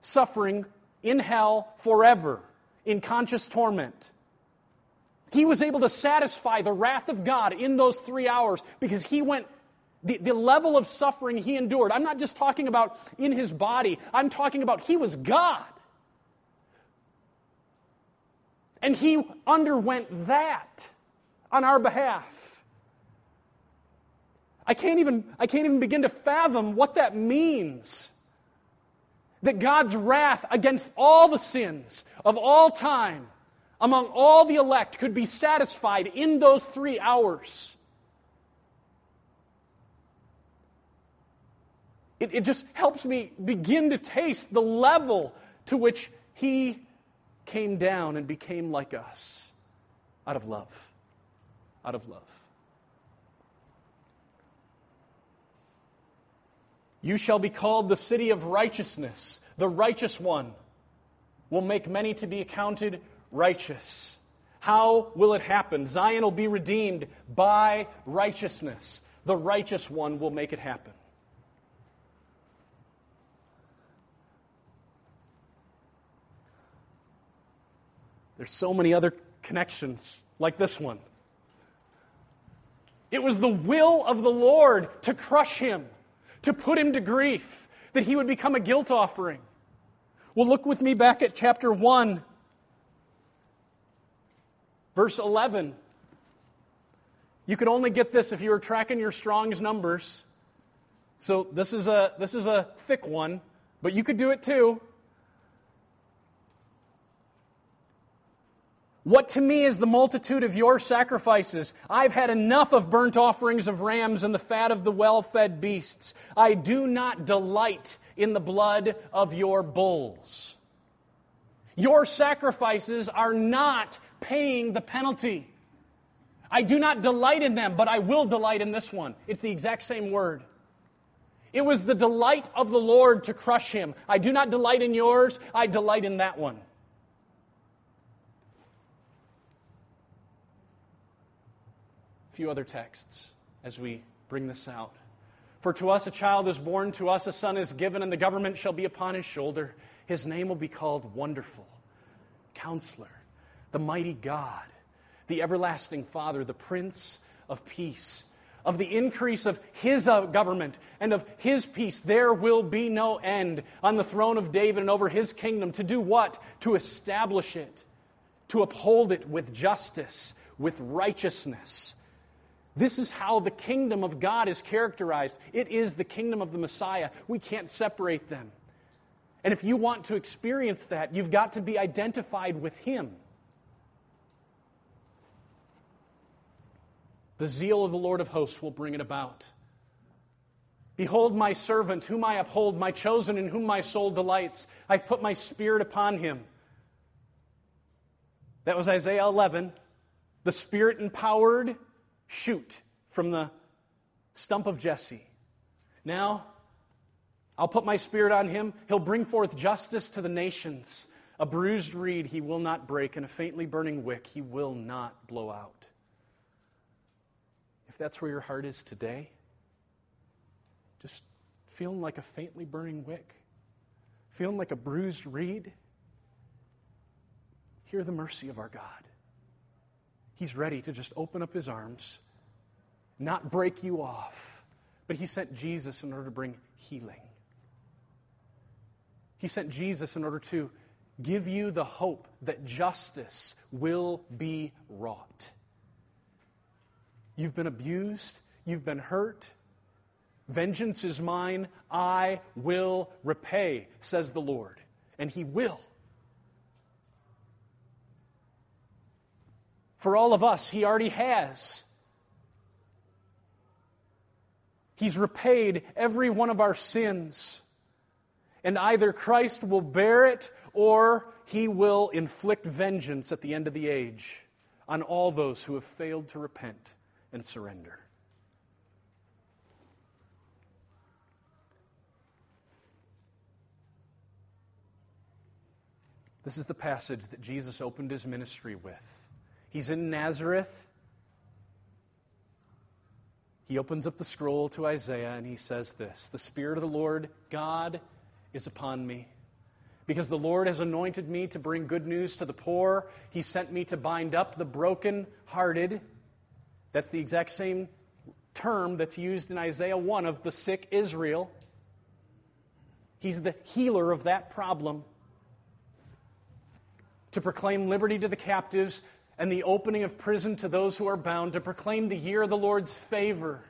suffering in hell forever in conscious torment. He was able to satisfy the wrath of God in those three hours because he went the, the level of suffering he endured. I'm not just talking about in his body, I'm talking about he was God. And he underwent that on our behalf. I can't even, I can't even begin to fathom what that means. That God's wrath against all the sins of all time among all the elect could be satisfied in those three hours. It, it just helps me begin to taste the level to which he came down and became like us out of love. Out of love. You shall be called the city of righteousness. The righteous one will make many to be accounted righteous. How will it happen? Zion will be redeemed by righteousness. The righteous one will make it happen. There's so many other connections like this one. It was the will of the Lord to crush him, to put him to grief, that he would become a guilt offering. Well, look with me back at chapter 1, verse 11. You could only get this if you were tracking your Strong's numbers. So this is a, this is a thick one, but you could do it too. What to me is the multitude of your sacrifices? I've had enough of burnt offerings of rams and the fat of the well fed beasts. I do not delight in the blood of your bulls. Your sacrifices are not paying the penalty. I do not delight in them, but I will delight in this one. It's the exact same word. It was the delight of the Lord to crush him. I do not delight in yours, I delight in that one. A few other texts as we bring this out. For to us a child is born, to us a son is given, and the government shall be upon his shoulder. His name will be called Wonderful, Counselor, the Mighty God, the Everlasting Father, the Prince of Peace. Of the increase of his uh, government and of his peace, there will be no end on the throne of David and over his kingdom. To do what? To establish it, to uphold it with justice, with righteousness this is how the kingdom of God is characterized. It is the kingdom of the Messiah. We can't separate them. And if you want to experience that, you've got to be identified with Him. The zeal of the Lord of hosts will bring it about. Behold, my servant, whom I uphold, my chosen, in whom my soul delights. I've put my spirit upon him. That was Isaiah 11. The spirit empowered shoot from the stump of Jesse. Now, I'll put my spirit on him. He'll bring forth justice to the nations. A bruised reed he will not break, and a faintly burning wick he will not blow out. If that's where your heart is today, just feeling like a faintly burning wick, feeling like a bruised reed, hear the mercy of our God. He's ready to just open up his arms, not break you off. But he sent Jesus in order to bring healing. He sent Jesus in order to give you the hope that justice will be wrought. You've been abused, you've been hurt. Vengeance is mine, I will repay, says the Lord. And He will. For all of us, He already has. He's repaid every one of our sins. And either Christ will bear it or he will inflict vengeance at the end of the age on all those who have failed to repent and surrender. This is the passage that Jesus opened his ministry with. He's in Nazareth. He opens up the scroll to Isaiah and he says this The Spirit of the Lord God is upon me. Because the Lord has anointed me to bring good news to the poor. He sent me to bind up the broken-hearted. That's the exact same term that's used in Isaiah 1 of the sick Israel. He's the healer of that problem. To proclaim liberty to the captives and the opening of prison to those who are bound, to proclaim the year of the Lord's favor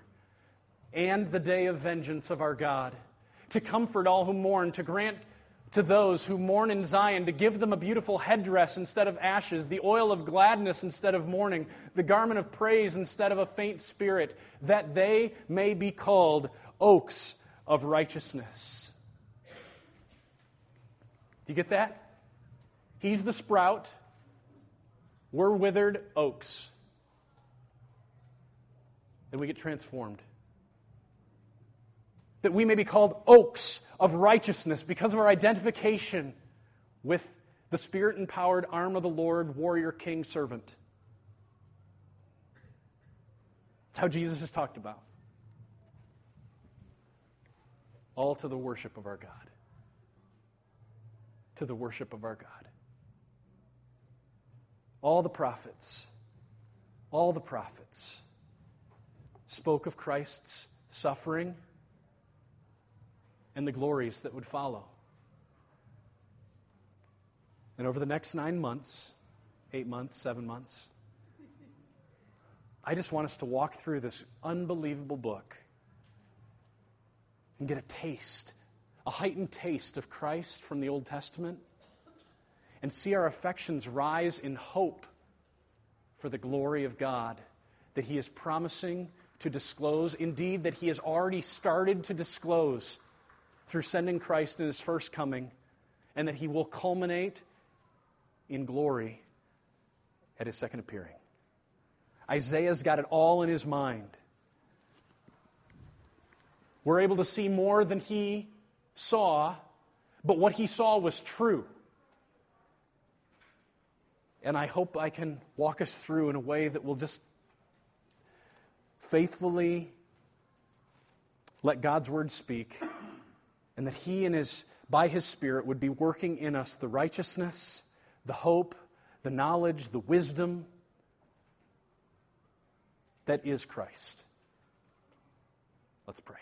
and the day of vengeance of our God, to comfort all who mourn, to grant to those who mourn in Zion, to give them a beautiful headdress instead of ashes, the oil of gladness instead of mourning, the garment of praise instead of a faint spirit, that they may be called oaks of righteousness. Do you get that? He's the sprout. We're withered oaks. And we get transformed that we may be called oaks of righteousness because of our identification with the spirit empowered arm of the Lord, warrior, king, servant. That's how Jesus is talked about. All to the worship of our God. To the worship of our God. All the prophets, all the prophets spoke of Christ's suffering and the glories that would follow. And over the next nine months, eight months, seven months, I just want us to walk through this unbelievable book and get a taste, a heightened taste of Christ from the Old Testament, and see our affections rise in hope for the glory of God that He is promising to disclose, indeed, that He has already started to disclose through sending Christ in His first coming, and that He will culminate in glory at His second appearing. Isaiah's got it all in his mind. We're able to see more than he saw, but what he saw was true. And I hope I can walk us through in a way that will just faithfully let God's word speak, and that he and his by his spirit would be working in us the righteousness, the hope, the knowledge, the wisdom, that is Christ. Let's pray.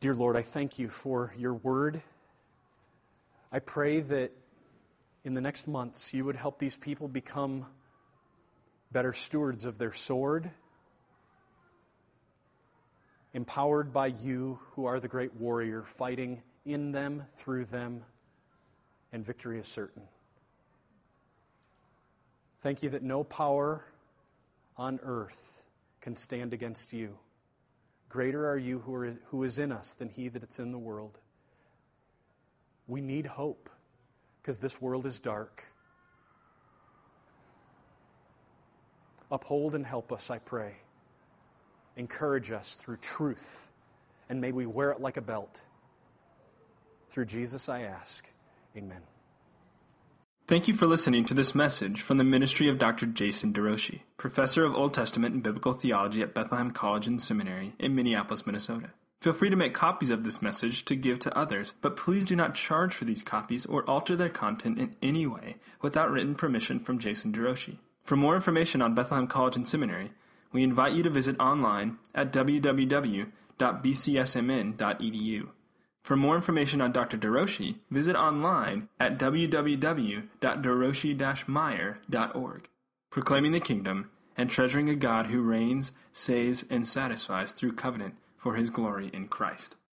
Dear Lord, I thank you for your word. I pray that in the next months you would help these people become better stewards of their sword, empowered by you, who are the great warrior, fighting in them, through them, and victory is certain. Thank you that no power on earth can stand against you. Greater are you who, are, who is in us than he that is in the world. We need hope because this world is dark. Uphold and help us, I pray. Encourage us through truth, and may we wear it like a belt. Through Jesus, I ask. Amen. Thank you for listening to this message from the ministry of Dr. Jason DeRouchie, professor of Old Testament and Biblical Theology at Bethlehem College and Seminary in Minneapolis, Minnesota. Feel free to make copies of this message to give to others, but please do not charge for these copies or alter their content in any way without written permission from Jason DeRouchie. For more information on Bethlehem College and Seminary, we invite you to visit online at www.bcsmn.edu. For more information on Dr. DeRouchie, visit online at www.derouchie-meyer.org. Proclaiming the kingdom and treasuring a God who reigns, saves, and satisfies through covenant for his glory in Christ.